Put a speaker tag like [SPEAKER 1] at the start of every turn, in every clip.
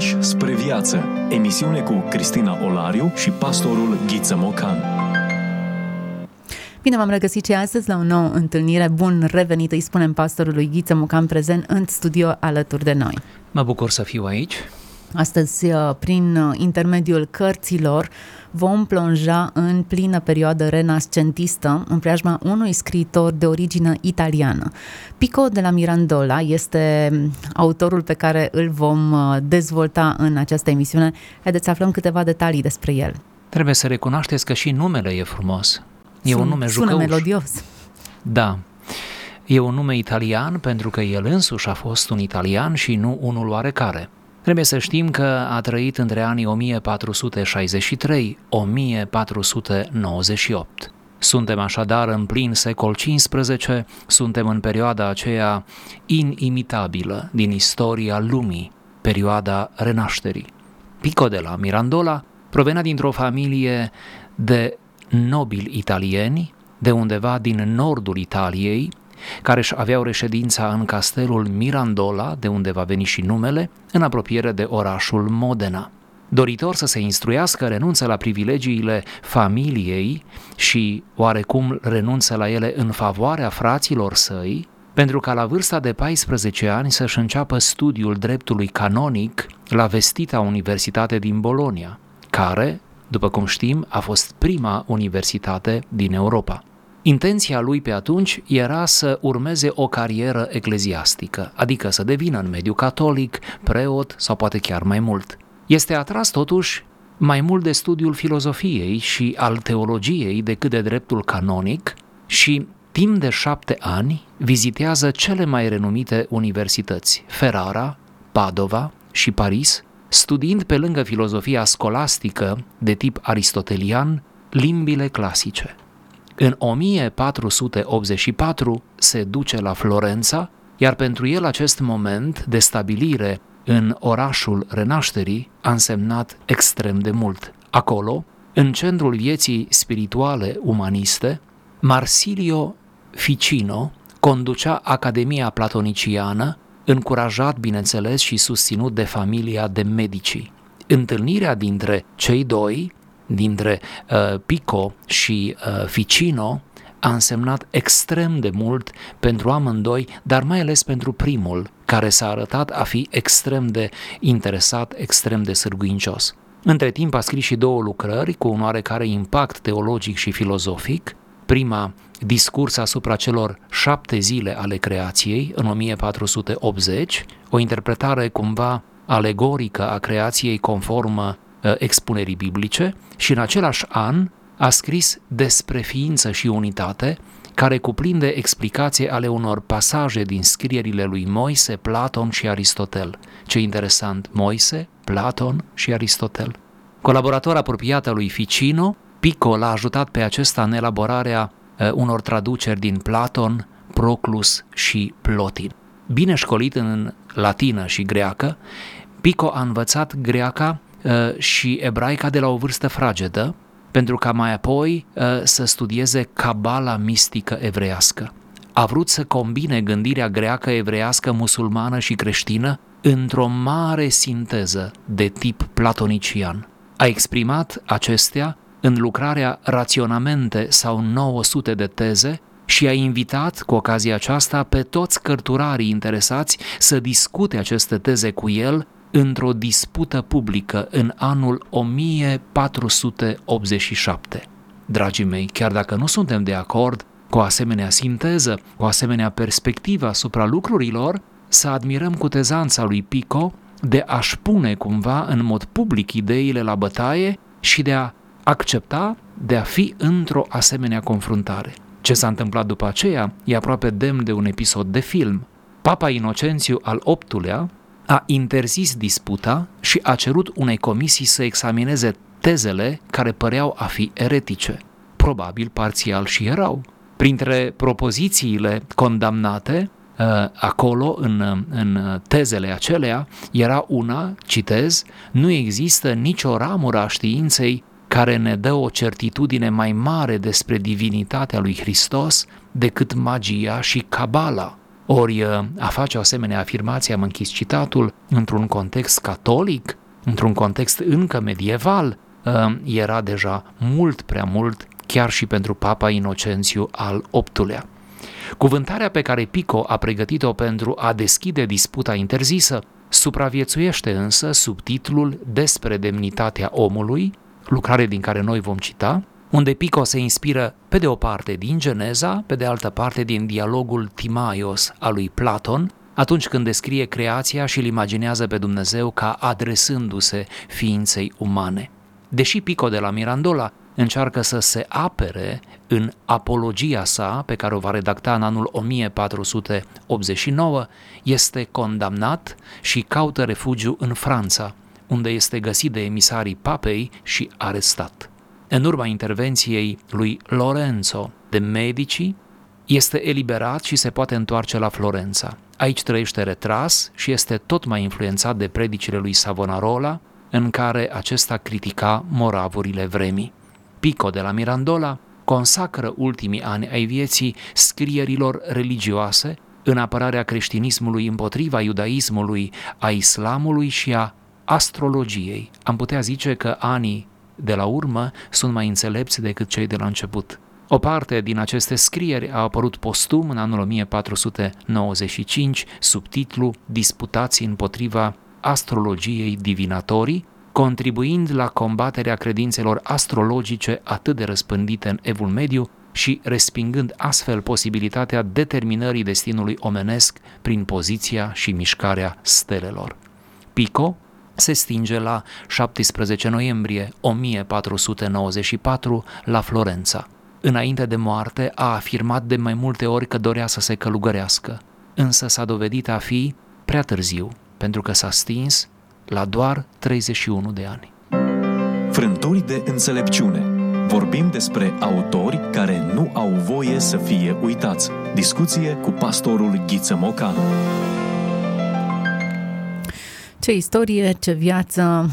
[SPEAKER 1] Pași spre viață. Emisiune cu Cristina Olariu și pastorul Ghiță Mocan.
[SPEAKER 2] Bine v-am regăsit și astăzi la o nouă întâlnire. Bun revenit, îi spunem pastorului Ghiță Mocan prezent în studio alături de noi.
[SPEAKER 3] Mă bucur să fiu aici.
[SPEAKER 2] Astăzi, uh, prin uh, intermediul cărților, vom plonja în plină perioadă renascentistă în preajma unui scriitor de origine italiană. Pico de la Mirandola este um, autorul pe care îl vom uh, dezvolta în această emisiune. Haideți să aflăm câteva detalii despre el.
[SPEAKER 3] Trebuie să recunoașteți că și numele e frumos. E
[SPEAKER 2] Sun,
[SPEAKER 3] un nume
[SPEAKER 2] sună
[SPEAKER 3] jucăuș.
[SPEAKER 2] melodios.
[SPEAKER 3] Da. E un nume italian pentru că el însuși a fost un italian și nu unul oarecare. Trebuie să știm că a trăit între anii 1463-1498. Suntem așadar în plin secol XV, suntem în perioada aceea inimitabilă din istoria lumii, perioada renașterii. Pico de la Mirandola provenea dintr-o familie de nobili italieni, de undeva din nordul Italiei, care își aveau reședința în castelul Mirandola, de unde va veni și numele, în apropiere de orașul Modena. Doritor să se instruiască, renunță la privilegiile familiei și oarecum renunță la ele în favoarea fraților săi, pentru ca la vârsta de 14 ani să-și înceapă studiul dreptului canonic la vestita Universitate din Bolonia, care, după cum știm, a fost prima universitate din Europa. Intenția lui pe atunci era să urmeze o carieră ecleziastică, adică să devină în mediul catolic, preot sau poate chiar mai mult. Este atras totuși mai mult de studiul filozofiei și al teologiei decât de dreptul canonic și timp de șapte ani vizitează cele mai renumite universități, Ferrara, Padova și Paris, studiind pe lângă filozofia scolastică de tip aristotelian limbile clasice. În 1484 se duce la Florența, iar pentru el acest moment de stabilire în orașul renașterii a însemnat extrem de mult. Acolo, în centrul vieții spirituale umaniste, Marsilio Ficino conducea Academia Platoniciană, încurajat, bineînțeles, și susținut de familia de medici. Întâlnirea dintre cei doi dintre uh, Pico și uh, Ficino a însemnat extrem de mult pentru amândoi, dar mai ales pentru primul, care s-a arătat a fi extrem de interesat, extrem de sârguincios. Între timp a scris și două lucrări cu un oarecare impact teologic și filozofic. Prima, discurs asupra celor șapte zile ale creației, în 1480, o interpretare cumva alegorică a creației conformă uh, expunerii biblice și în același an a scris despre ființă și unitate, care cuprinde explicații ale unor pasaje din scrierile lui Moise, Platon și Aristotel. Ce interesant, Moise, Platon și Aristotel. Colaborator apropiat al lui Ficino, Pico l-a ajutat pe acesta în elaborarea uh, unor traduceri din Platon, Proclus și Plotin. Bine școlit în latină și greacă, Pico a învățat greaca uh, și ebraica de la o vârstă fragedă, pentru ca mai apoi uh, să studieze cabala mistică evreiască. A vrut să combine gândirea greacă, evreiască, musulmană și creștină într-o mare sinteză de tip platonician. A exprimat acestea în lucrarea Raționamente sau 900 de teze și a invitat cu ocazia aceasta pe toți cărturarii interesați să discute aceste teze cu el într-o dispută publică în anul 1487. Dragii mei, chiar dacă nu suntem de acord cu o asemenea sinteză, cu o asemenea perspectivă asupra lucrurilor, să admirăm cutezanța lui Pico de a-și pune cumva în mod public ideile la bătaie și de a accepta de a fi într-o asemenea confruntare. Ce s-a întâmplat după aceea e aproape demn de un episod de film. Papa Inocențiu al VIII-lea a interzis disputa și a cerut unei comisii să examineze tezele care păreau a fi eretice. Probabil parțial și erau. Printre propozițiile condamnate, acolo, în, în tezele acelea, era una, citez, nu există nicio ramură a științei care ne dă o certitudine mai mare despre divinitatea lui Hristos decât magia și cabala. Ori a face o asemenea afirmație, am închis citatul, într-un context catolic, într-un context încă medieval, era deja mult prea mult chiar și pentru Papa Inocențiu al VIII-lea. Cuvântarea pe care Pico a pregătit-o pentru a deschide disputa interzisă supraviețuiește însă sub titlul Despre demnitatea omului, lucrare din care noi vom cita, unde Pico se inspiră pe de o parte din Geneza, pe de altă parte din dialogul Timaios al lui Platon, atunci când descrie creația și îl imaginează pe Dumnezeu ca adresându-se ființei umane. Deși Pico de la Mirandola încearcă să se apere în apologia sa, pe care o va redacta în anul 1489, este condamnat și caută refugiu în Franța, unde este găsit de emisarii papei și arestat. În urma intervenției lui Lorenzo de Medici, este eliberat și se poate întoarce la Florența. Aici trăiește retras și este tot mai influențat de predicile lui Savonarola, în care acesta critica moravurile vremii. Pico de la Mirandola consacră ultimii ani ai vieții scrierilor religioase în apărarea creștinismului împotriva iudaismului, a islamului și a astrologiei. Am putea zice că anii de la urmă sunt mai înțelepți decât cei de la început. O parte din aceste scrieri a apărut postum în anul 1495 sub titlu Disputații împotriva astrologiei divinatorii, contribuind la combaterea credințelor astrologice atât de răspândite în Evul Mediu și respingând astfel posibilitatea determinării destinului omenesc prin poziția și mișcarea stelelor. Pico se stinge la 17 noiembrie 1494 la Florența. Înainte de moarte a afirmat de mai multe ori că dorea să se călugărească, însă s-a dovedit a fi prea târziu, pentru că s-a stins la doar 31 de ani.
[SPEAKER 1] Frânturi de înțelepciune. Vorbim despre autori care nu au voie să fie uitați. Discuție cu pastorul Ghiță Mocanu.
[SPEAKER 2] Ce istorie, ce viață,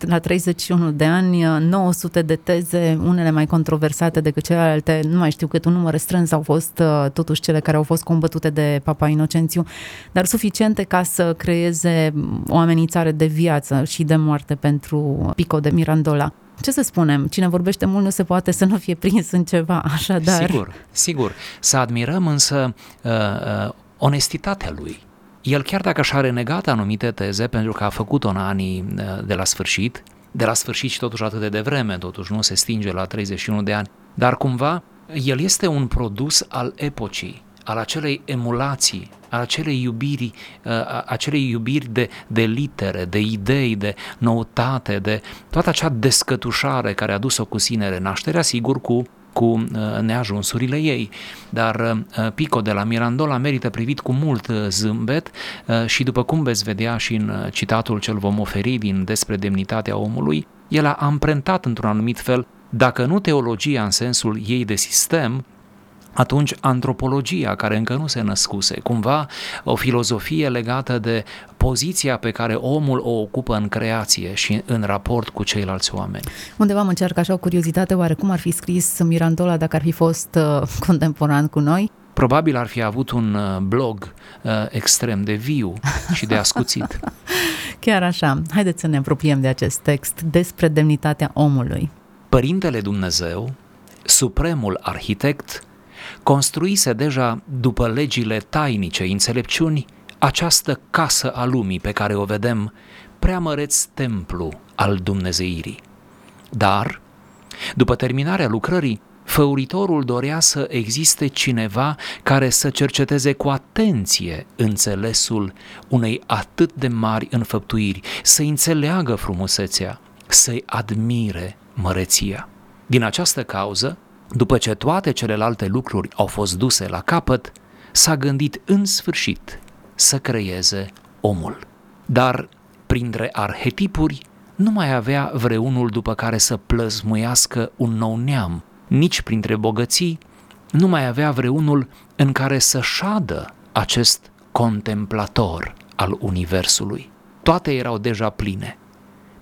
[SPEAKER 2] la 31 de ani, 900 de teze, unele mai controversate decât celelalte, nu mai știu cât un număr strâns au fost uh, totuși cele care au fost combătute de Papa Inocențiu, dar suficiente ca să creeze o amenințare de viață și de moarte pentru Pico de Mirandola. Ce să spunem, cine vorbește mult nu se poate să nu fie prins în ceva, așadar.
[SPEAKER 3] Sigur, sigur. Să admirăm însă uh, uh, onestitatea lui el chiar dacă și-a renegat anumite teze, pentru că a făcut-o în anii uh, de la sfârșit, de la sfârșit și totuși atât de devreme, totuși nu se stinge la 31 de ani, dar cumva el este un produs al epocii, al acelei emulații, al acelei iubiri, uh, acelei iubiri de, de litere, de idei, de noutate, de toată acea descătușare care a dus-o cu sine renașterea, sigur cu cu uh, neajunsurile ei. Dar uh, Pico de la Mirandola merită privit cu mult uh, zâmbet și după cum veți vedea și în citatul ce vom oferi din despre demnitatea omului, el a amprentat într-un anumit fel, dacă nu teologia în sensul ei de sistem, atunci antropologia, care încă nu se născuse, cumva o filozofie legată de poziția pe care omul o ocupă în creație și în raport cu ceilalți oameni.
[SPEAKER 2] Undeva mă încerc așa o curiozitate, oare cum ar fi scris Mirandola dacă ar fi fost uh, contemporan cu noi?
[SPEAKER 3] Probabil ar fi avut un uh, blog uh, extrem de viu și de ascuțit.
[SPEAKER 2] Chiar așa. Haideți să ne apropiem de acest text despre demnitatea omului.
[SPEAKER 3] Părintele Dumnezeu, supremul arhitect, construise deja după legile tainice înțelepciuni această casă a lumii pe care o vedem, preamăreț templu al Dumnezeirii. Dar, după terminarea lucrării, făuritorul dorea să existe cineva care să cerceteze cu atenție înțelesul unei atât de mari înfăptuiri, să înțeleagă frumusețea, să-i admire măreția. Din această cauză, după ce toate celelalte lucruri au fost duse la capăt, s-a gândit în sfârșit să creeze omul. Dar, printre arhetipuri, nu mai avea vreunul după care să plăzmuiască un nou neam, nici printre bogății, nu mai avea vreunul în care să șadă acest contemplator al Universului. Toate erau deja pline.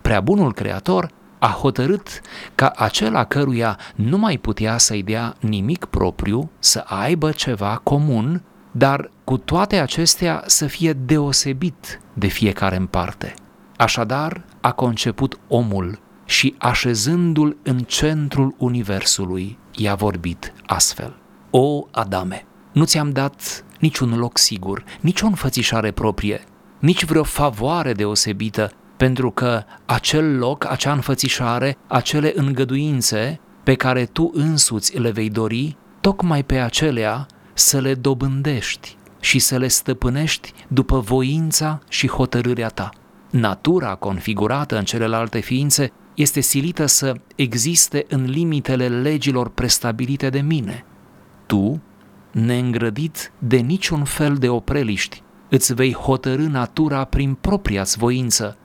[SPEAKER 3] Prea bunul creator a hotărât ca acela căruia nu mai putea să-i dea nimic propriu să aibă ceva comun, dar cu toate acestea să fie deosebit de fiecare în parte. Așadar, a conceput omul și așezându-l în centrul universului, i-a vorbit astfel. O, Adame, nu ți-am dat niciun loc sigur, nici o înfățișare proprie, nici vreo favoare deosebită, pentru că acel loc, acea înfățișare, acele îngăduințe pe care tu însuți le vei dori, tocmai pe acelea să le dobândești și să le stăpânești după voința și hotărârea ta. Natura configurată în celelalte ființe este silită să existe în limitele legilor prestabilite de mine. Tu, neîngrădit de niciun fel de opreliști, îți vei hotărâ natura prin propria voință,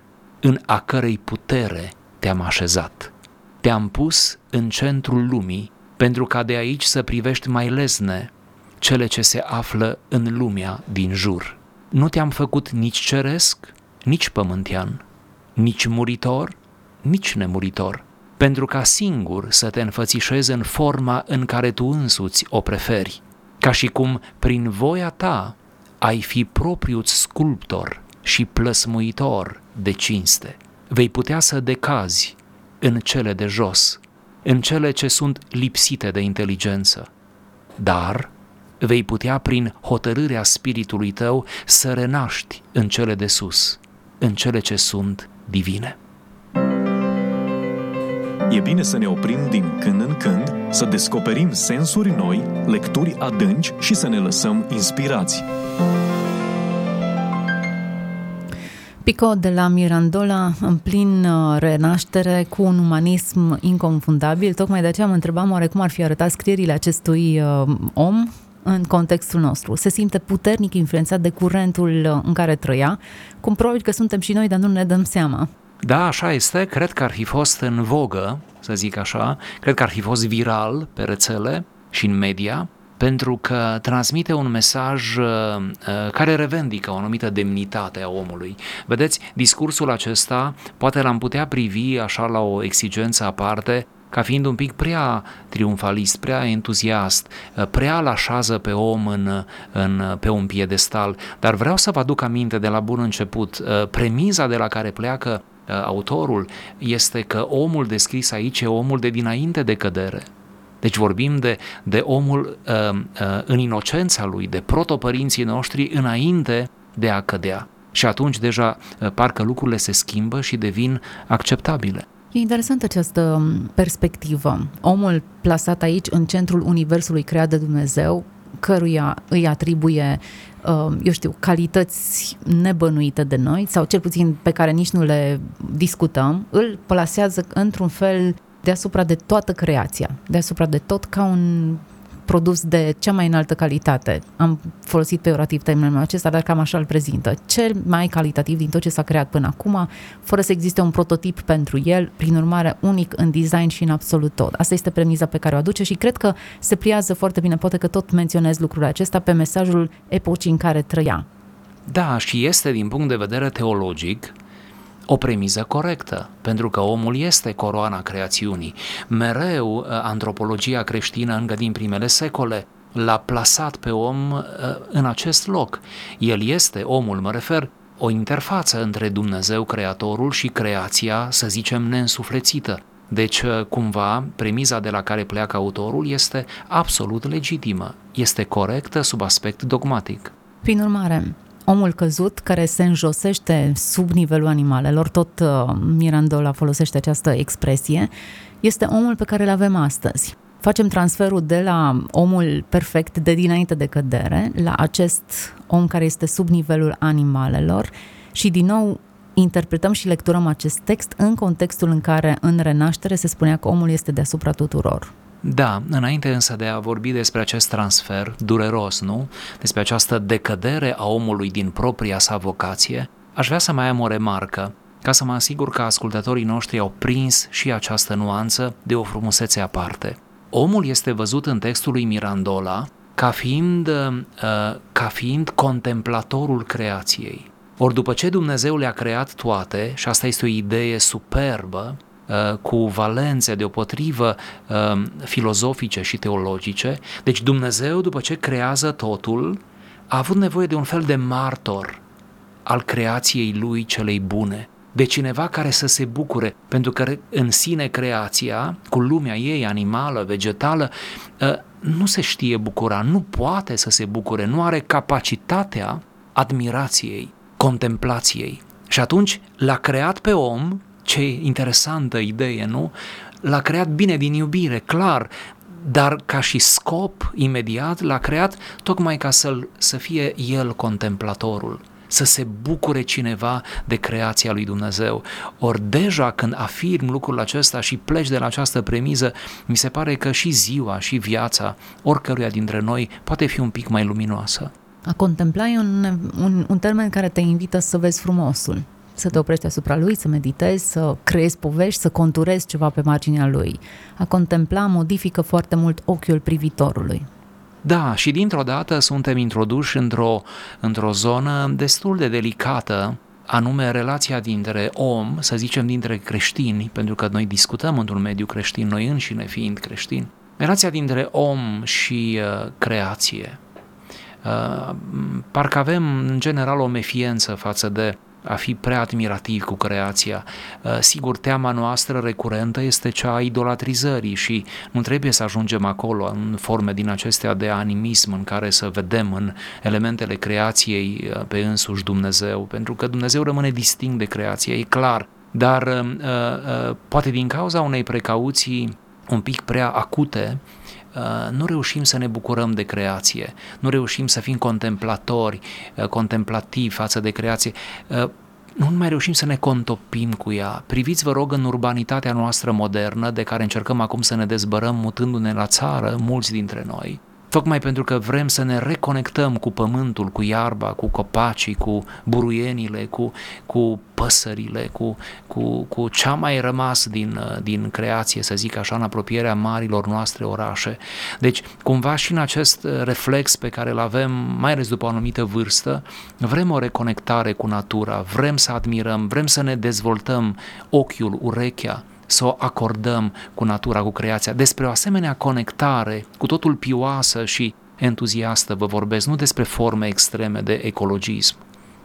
[SPEAKER 3] în a cărei putere te-am așezat. Te-am pus în centrul lumii pentru ca de aici să privești mai lesne cele ce se află în lumea din jur. Nu te-am făcut nici ceresc, nici pământean, nici muritor, nici nemuritor, pentru ca singur să te înfățișezi în forma în care tu însuți o preferi, ca și cum prin voia ta ai fi propriul sculptor și plăsmuitor de cinste. Vei putea să decazi în cele de jos, în cele ce sunt lipsite de inteligență, dar vei putea prin hotărârea spiritului tău să renaști în cele de sus, în cele ce sunt divine.
[SPEAKER 1] E bine să ne oprim din când în când, să descoperim sensuri noi, lecturi adânci și să ne lăsăm inspirați.
[SPEAKER 2] Pico de la Mirandola, în plin uh, renaștere, cu un umanism inconfundabil. Tocmai de aceea mă întrebam oare cum ar fi arătat scrierile acestui uh, om în contextul nostru. Se simte puternic influențat de curentul uh, în care trăia, cum probabil că suntem și noi, dar nu ne dăm seama.
[SPEAKER 3] Da, așa este. Cred că ar fi fost în vogă, să zic așa. Cred că ar fi fost viral pe rețele și în media, pentru că transmite un mesaj uh, uh, care revendică o anumită demnitate a omului. Vedeți, discursul acesta poate l-am putea privi așa la o exigență aparte, ca fiind un pic prea triumfalist, prea entuziast, uh, prea lașează pe om în, în, pe un piedestal, dar vreau să vă aduc aminte de la bun început, premiza de la care pleacă autorul este că omul descris aici e omul de dinainte de cădere. Deci vorbim de, de omul uh, uh, în inocența lui, de protopărinții noștri înainte de a cădea. Și atunci deja uh, parcă lucrurile se schimbă și devin acceptabile.
[SPEAKER 2] E interesantă această um, perspectivă. Omul plasat aici în centrul universului creat de Dumnezeu, căruia îi atribuie, uh, eu știu, calități nebănuite de noi, sau cel puțin pe care nici nu le discutăm, îl plasează într-un fel deasupra de toată creația, deasupra de tot ca un produs de cea mai înaltă calitate. Am folosit peorativ termenul acesta, dar cam așa îl prezintă. Cel mai calitativ din tot ce s-a creat până acum, fără să existe un prototip pentru el, prin urmare unic în design și în absolut tot. Asta este premiza pe care o aduce și cred că se pliază foarte bine, poate că tot menționez lucrul acesta, pe mesajul epocii în care trăia.
[SPEAKER 3] Da, și este din punct de vedere teologic o premiză corectă, pentru că omul este coroana creațiunii. Mereu uh, antropologia creștină încă din primele secole l-a plasat pe om uh, în acest loc. El este, omul mă refer, o interfață între Dumnezeu Creatorul și creația, să zicem, neînsuflețită. Deci, uh, cumva, premiza de la care pleacă autorul este absolut legitimă, este corectă sub aspect dogmatic.
[SPEAKER 2] Prin urmare, omul căzut care se înjosește sub nivelul animalelor, tot uh, Mirandola folosește această expresie, este omul pe care îl avem astăzi. Facem transferul de la omul perfect de dinainte de cădere la acest om care este sub nivelul animalelor și din nou interpretăm și lecturăm acest text în contextul în care în renaștere se spunea că omul este deasupra tuturor.
[SPEAKER 3] Da, înainte însă de a vorbi despre acest transfer dureros, nu? Despre această decădere a omului din propria sa vocație, aș vrea să mai am o remarcă, ca să mă asigur că ascultătorii noștri au prins și această nuanță de o frumusețe aparte. Omul este văzut în textul lui Mirandola ca fiind, uh, ca fiind contemplatorul creației. Ori după ce Dumnezeu le-a creat toate, și asta este o idee superbă, Uh, cu valențe deopotrivă uh, filozofice și teologice. Deci Dumnezeu, după ce creează totul, a avut nevoie de un fel de martor al creației lui celei bune, de cineva care să se bucure, pentru că în sine creația, cu lumea ei animală, vegetală, ă, nu se știe bucura, nu poate să se bucure, nu are capacitatea admirației, contemplației. Și atunci l-a creat pe om, ce interesantă idee, nu? L-a creat bine din iubire, clar, dar ca și scop imediat l-a creat tocmai ca să, să fie el contemplatorul, să se bucure cineva de creația lui Dumnezeu. Ori deja când afirm lucrul acesta și pleci de la această premiză, mi se pare că și ziua și viața oricăruia dintre noi poate fi un pic mai luminoasă.
[SPEAKER 2] A contempla e un, un, un termen care te invită să vezi frumosul, să te oprești asupra lui, să meditezi, să creezi povești, să conturezi ceva pe marginea lui. A contempla modifică foarte mult ochiul privitorului.
[SPEAKER 3] Da, și dintr-o dată suntem introduși într-o, într-o zonă destul de delicată, anume relația dintre om, să zicem dintre creștini, pentru că noi discutăm într-un mediu creștin, noi înșine fiind creștini, relația dintre om și uh, creație. Uh, parcă avem în general o mefiență față de a fi prea admirativ cu creația. Uh, sigur, teama noastră recurentă este cea a idolatrizării și nu trebuie să ajungem acolo în forme din acestea de animism în care să vedem în elementele creației uh, pe însuși Dumnezeu, pentru că Dumnezeu rămâne distinct de creație, e clar, dar uh, poate din cauza unei precauții un pic prea acute, Uh, nu reușim să ne bucurăm de creație, nu reușim să fim contemplatori, uh, contemplativi față de creație, uh, nu mai reușim să ne contopim cu ea. Priviți, vă rog, în urbanitatea noastră modernă, de care încercăm acum să ne dezbărăm mutându-ne la țară, mulți dintre noi tocmai pentru că vrem să ne reconectăm cu pământul, cu iarba, cu copacii, cu buruienile, cu, cu păsările, cu, cu, cu ce a mai rămas din, din creație, să zic așa, în apropierea marilor noastre orașe. Deci, cumva și în acest reflex pe care îl avem, mai ales după o anumită vârstă, vrem o reconectare cu natura, vrem să admirăm, vrem să ne dezvoltăm ochiul, urechea, să o acordăm cu natura, cu creația. Despre o asemenea conectare, cu totul pioasă și entuziastă vă vorbesc, nu despre forme extreme de ecologism.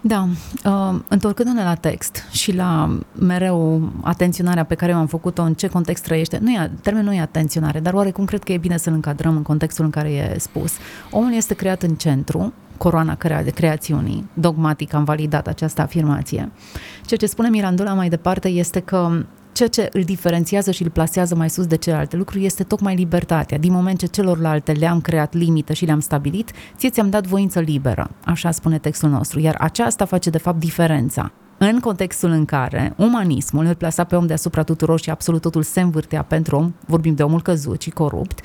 [SPEAKER 2] Da, uh, întorcându-ne la text și la mereu atenționarea pe care eu am făcut-o, în ce context trăiește, nu e, termenul nu e atenționare, dar oarecum cred că e bine să-l încadrăm în contextul în care e spus. Omul este creat în centru, coroana crea- creațiunii, dogmatic am validat această afirmație. Ceea ce spune Mirandola mai departe este că ceea ce îl diferențiază și îl plasează mai sus de celelalte lucruri este tocmai libertatea. Din moment ce celorlalte le-am creat limită și le-am stabilit, ție ți-am dat voință liberă, așa spune textul nostru, iar aceasta face de fapt diferența. În contextul în care umanismul îl plasa pe om deasupra tuturor și absolut totul se învârtea pentru om, vorbim de omul căzut și corupt,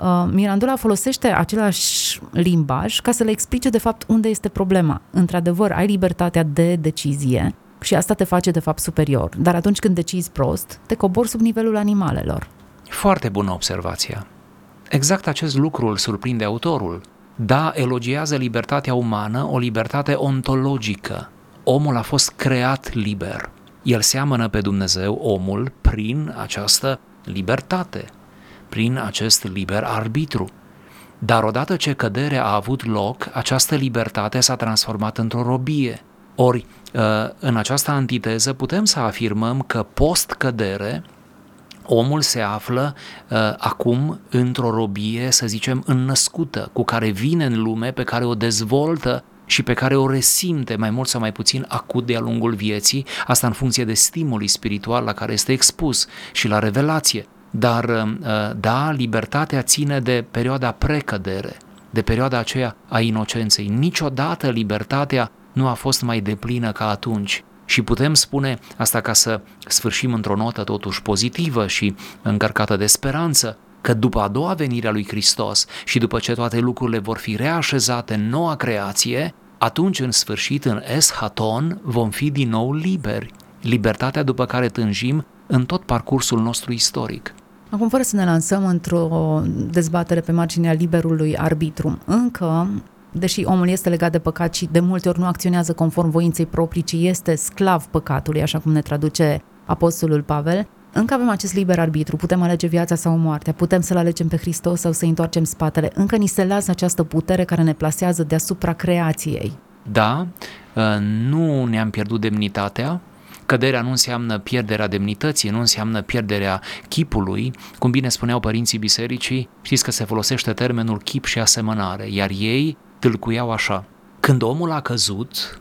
[SPEAKER 2] uh, Mirandola folosește același limbaj ca să le explice de fapt unde este problema. Într-adevăr, ai libertatea de decizie, și asta te face de fapt superior. Dar atunci când decizi prost, te cobori sub nivelul animalelor.
[SPEAKER 3] Foarte bună observația. Exact acest lucru îl surprinde autorul. Da, elogiază libertatea umană, o libertate ontologică. Omul a fost creat liber. El seamănă pe Dumnezeu omul prin această libertate, prin acest liber arbitru. Dar odată ce căderea a avut loc, această libertate s-a transformat într-o robie. Ori, uh, în această antiteză putem să afirmăm că post-cădere, omul se află uh, acum într-o robie, să zicem, înnăscută, cu care vine în lume, pe care o dezvoltă și pe care o resimte mai mult sau mai puțin acut de-a lungul vieții, asta în funcție de stimuli spiritual la care este expus și la revelație. Dar, uh, da, libertatea ține de perioada precădere, de perioada aceea a inocenței. Niciodată libertatea nu a fost mai deplină ca atunci. Și putem spune asta ca să sfârșim într-o notă totuși pozitivă și încărcată de speranță, că după a doua venire a lui Hristos și după ce toate lucrurile vor fi reașezate în noua creație, atunci în sfârșit în Eshaton vom fi din nou liberi, libertatea după care tânjim în tot parcursul nostru istoric.
[SPEAKER 2] Acum, fără să ne lansăm într-o dezbatere pe marginea liberului arbitru, încă deși omul este legat de păcat și de multe ori nu acționează conform voinței proprii, ci este sclav păcatului, așa cum ne traduce Apostolul Pavel, încă avem acest liber arbitru, putem alege viața sau moartea, putem să-L alegem pe Hristos sau să întoarcem spatele. Încă ni se lasă această putere care ne plasează deasupra creației.
[SPEAKER 3] Da, ă, nu ne-am pierdut demnitatea, Căderea nu înseamnă pierderea demnității, nu înseamnă pierderea chipului, cum bine spuneau părinții bisericii, știți că se folosește termenul chip și asemănare, iar ei tâlcuiau așa. Când omul a căzut,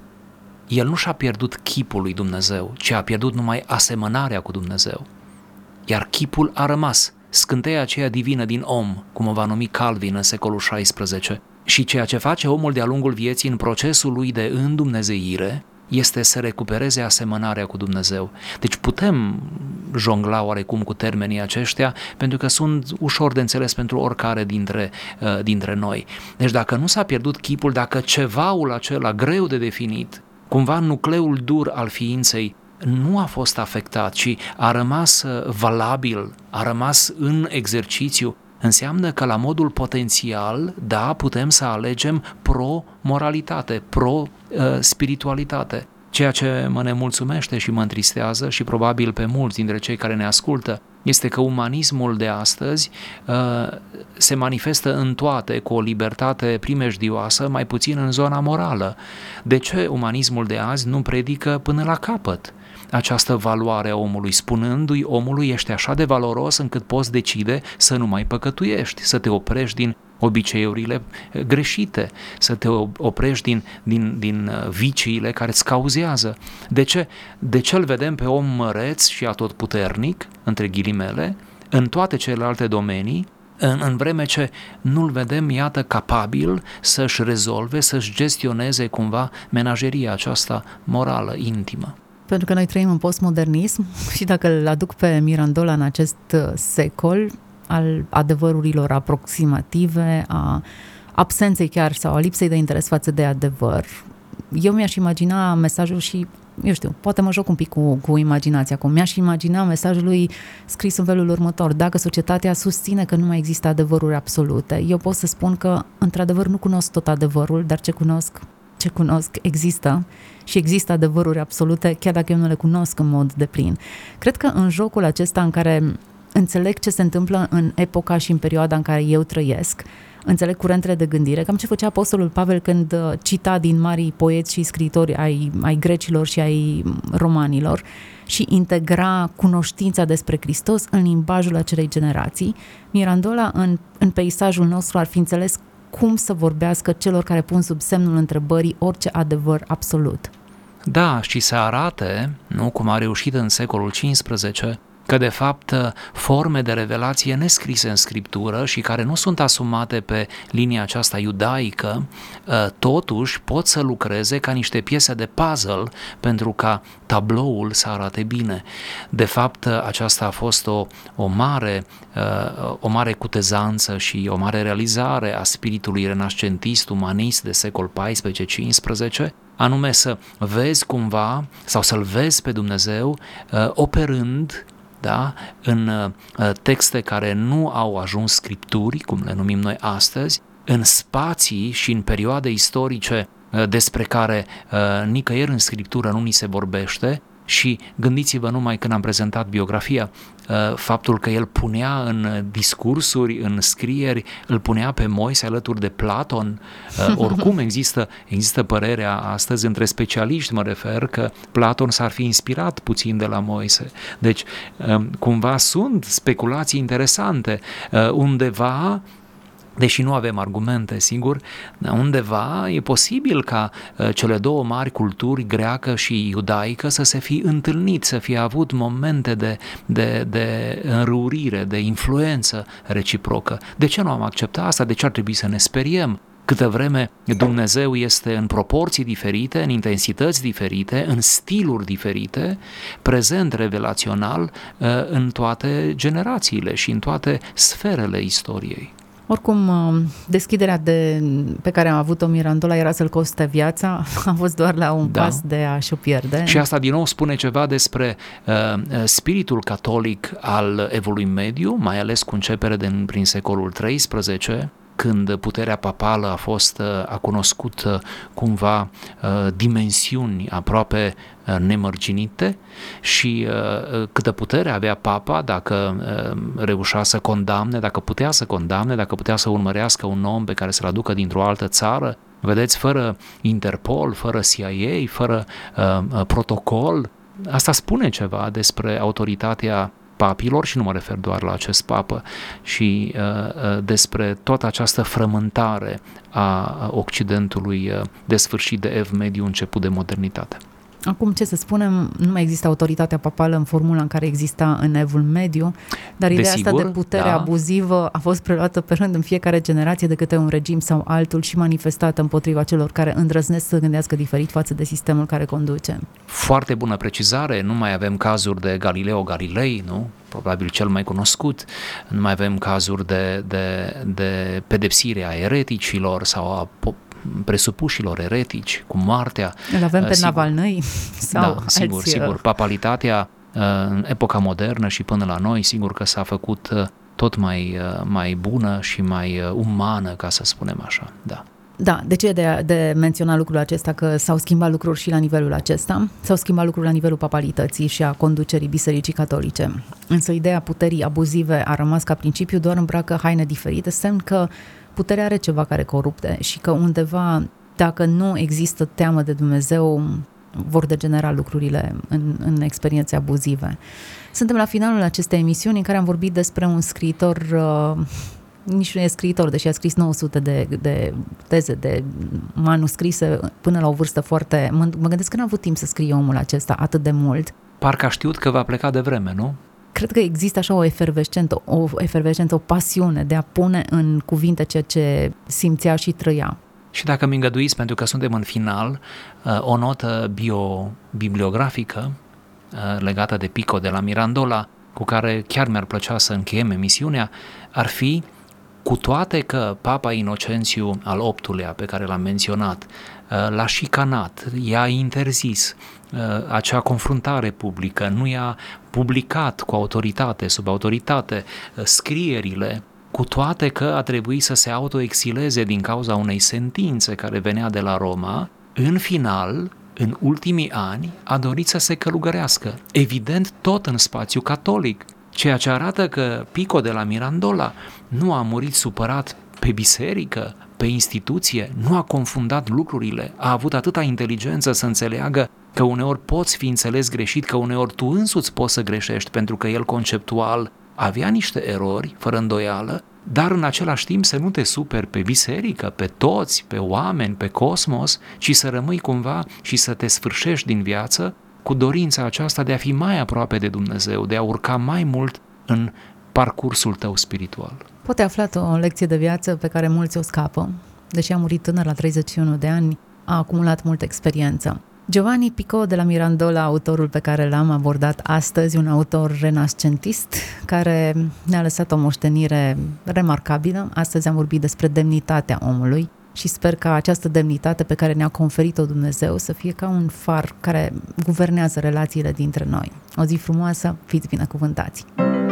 [SPEAKER 3] el nu și-a pierdut chipul lui Dumnezeu, ci a pierdut numai asemănarea cu Dumnezeu. Iar chipul a rămas, scânteia aceea divină din om, cum o va numi Calvin în secolul XVI. Și ceea ce face omul de-a lungul vieții în procesul lui de îndumnezeire este să recupereze asemănarea cu Dumnezeu. Deci putem jongla oarecum cu termenii aceștia pentru că sunt ușor de înțeles pentru oricare dintre, uh, dintre noi. Deci dacă nu s-a pierdut chipul, dacă cevaul acela greu de definit, cumva nucleul dur al ființei nu a fost afectat, ci a rămas uh, valabil, a rămas în exercițiu, înseamnă că la modul potențial, da, putem să alegem pro-moralitate, pro-spiritualitate. Ceea ce mă nemulțumește și mă întristează și probabil pe mulți dintre cei care ne ascultă este că umanismul de astăzi uh, se manifestă în toate cu o libertate primejdioasă, mai puțin în zona morală. De ce umanismul de azi nu predică până la capăt? Această valoare a omului, spunându-i omului ești așa de valoros încât poți decide să nu mai păcătuiești, să te oprești din obiceiurile eh, greșite, să te oprești din, din, din eh, viciile care îți cauzează. De ce? De ce îl vedem pe om măreț și atotputernic, între ghilimele, în toate celelalte domenii, în, în vreme ce nu-l vedem, iată, capabil să-și rezolve, să-și gestioneze cumva menageria aceasta morală, intimă
[SPEAKER 2] pentru că noi trăim în postmodernism și dacă îl aduc pe Mirandola în acest uh, secol al adevărurilor aproximative, a absenței chiar sau a lipsei de interes față de adevăr, eu mi-aș imagina mesajul și, eu știu, poate mă joc un pic cu, cu imaginația acum, mi-aș imagina mesajul lui scris în felul următor. Dacă societatea susține că nu mai există adevăruri absolute, eu pot să spun că, într-adevăr, nu cunosc tot adevărul, dar ce cunosc, ce cunosc există și există adevăruri absolute, chiar dacă eu nu le cunosc în mod de plin. Cred că în jocul acesta în care înțeleg ce se întâmplă în epoca și în perioada în care eu trăiesc, înțeleg curentele de gândire, cam ce făcea Apostolul Pavel când uh, cita din marii poeți și scriitori ai, ai grecilor și ai romanilor și integra cunoștința despre Hristos în limbajul acelei generații. Mirandola în, în peisajul nostru ar fi înțeles cum să vorbească celor care pun sub semnul întrebării orice adevăr absolut.
[SPEAKER 3] Da, și să arate, nu cum a reușit în secolul XV, că de fapt forme de revelație nescrise în scriptură și care nu sunt asumate pe linia aceasta iudaică, ă, totuși pot să lucreze ca niște piese de puzzle pentru ca tabloul să arate bine. De fapt, aceasta a fost o, o, mare, ă, o mare cutezanță și o mare realizare a spiritului renascentist, umanist de secol XIV-XV, anume să vezi cumva sau să-L vezi pe Dumnezeu uh, operând da? în uh, texte care nu au ajuns scripturi, cum le numim noi astăzi, în spații și în perioade istorice uh, despre care uh, nicăieri în scriptură nu ni se vorbește, și gândiți-vă numai când am prezentat biografia, uh, faptul că el punea în discursuri, în scrieri, îl punea pe Moise alături de Platon. Uh, oricum există, există părerea astăzi între specialiști, mă refer, că Platon s-ar fi inspirat puțin de la Moise. Deci, um, cumva sunt speculații interesante. Uh, undeva deși nu avem argumente, sigur, undeva e posibil ca uh, cele două mari culturi, greacă și iudaică, să se fi întâlnit, să fie avut momente de, de, de înrurire, de influență reciprocă. De ce nu am acceptat asta? De ce ar trebui să ne speriem? Câtă vreme Dumnezeu este în proporții diferite, în intensități diferite, în stiluri diferite, prezent revelațional uh, în toate generațiile și în toate sferele istoriei.
[SPEAKER 2] Oricum, uh, deschiderea de, pe care am avut-o Mirandola era să-l coste viața, a fost doar la un da. pas de a-și o pierde.
[SPEAKER 3] Și asta din nou spune ceva despre uh, uh spiritul catolic al evului mediu, mai ales cu începere din, prin secolul XIII, când puterea papală a fost, a cunoscut cumva dimensiuni aproape nemărginite și câtă putere avea papa dacă reușea să condamne, dacă putea să condamne, dacă putea să urmărească un om pe care să-l aducă dintr-o altă țară, vedeți, fără Interpol, fără CIA, fără uh, protocol, asta spune ceva despre autoritatea papilor și nu mă refer doar la acest papă și uh, uh, despre toată această frământare a Occidentului uh, de sfârșit de ev mediu început de modernitate.
[SPEAKER 2] Acum, ce să spunem, nu mai există autoritatea papală în formula în care exista în Evul Mediu, dar ideea Desigur, asta de putere da. abuzivă a fost preluată pe rând în fiecare generație de câte un regim sau altul și manifestată împotriva celor care îndrăznesc să gândească diferit față de sistemul care conduce.
[SPEAKER 3] Foarte bună precizare, nu mai avem cazuri de Galileo Galilei, nu? probabil cel mai cunoscut, nu mai avem cazuri de, de, de pedepsire a ereticilor sau a presupușilor eretici, cu moartea.
[SPEAKER 2] Îl avem pe sigur, Navalny sau
[SPEAKER 3] Da, sigur, alții, sigur. Uh, Papalitatea uh, în epoca modernă și până la noi, sigur că s-a făcut uh, tot mai, mai bună și mai umană, ca să spunem așa, da.
[SPEAKER 2] Da, de ce de, de menționa lucrul acesta că s-au schimbat lucruri și la nivelul acesta? S-au schimbat lucruri la nivelul papalității și a conducerii Bisericii Catolice. Însă ideea puterii abuzive a rămas ca principiu, doar îmbracă haine diferite, semn că puterea are ceva care corupte și că undeva, dacă nu există teamă de Dumnezeu, vor degenera lucrurile în, în experiențe abuzive. Suntem la finalul acestei emisiuni în care am vorbit despre un scriitor uh, nici nu e scriitor, deși a scris 900 de, de teze, de manuscrise până la o vârstă foarte... Mă, mă gândesc că n-a avut timp să scrie omul acesta atât de mult.
[SPEAKER 3] Parcă a știut că va pleca de vreme, nu?
[SPEAKER 2] Cred că există așa o efervescență, o efervescență, o pasiune de a pune în cuvinte ceea ce simțea și trăia.
[SPEAKER 3] Și dacă mi îngăduiți, pentru că suntem în final, uh, o notă bio-bibliografică uh, legată de Pico de la Mirandola, cu care chiar mi-ar plăcea să încheiem emisiunea, ar fi cu toate că Papa Inocențiu al VIII-lea, pe care l-am menționat, uh, l-a șicanat, i-a interzis uh, acea confruntare publică, nu i-a publicat cu autoritate, sub autoritate, uh, scrierile, cu toate că a trebuit să se autoexileze din cauza unei sentințe care venea de la Roma, în final, în ultimii ani, a dorit să se călugărească, evident tot în spațiu catolic, ceea ce arată că Pico de la Mirandola nu a murit supărat pe biserică, pe instituție, nu a confundat lucrurile, a avut atâta inteligență să înțeleagă că uneori poți fi înțeles greșit, că uneori tu însuți poți să greșești, pentru că el conceptual avea niște erori, fără îndoială, dar în același timp să nu te superi pe biserică, pe toți, pe oameni, pe cosmos, ci să rămâi cumva și să te sfârșești din viață cu dorința aceasta de a fi mai aproape de Dumnezeu, de a urca mai mult în parcursul tău spiritual.
[SPEAKER 2] Poate aflat o lecție de viață pe care mulți o scapă, deși a murit tânăr la 31 de ani, a acumulat multă experiență. Giovanni Pico de la Mirandola, autorul pe care l-am abordat astăzi, un autor renascentist care ne-a lăsat o moștenire remarcabilă. Astăzi am vorbit despre demnitatea omului, și sper ca această demnitate pe care ne-a conferit-o Dumnezeu să fie ca un far care guvernează relațiile dintre noi. O zi frumoasă, fiți binecuvântați!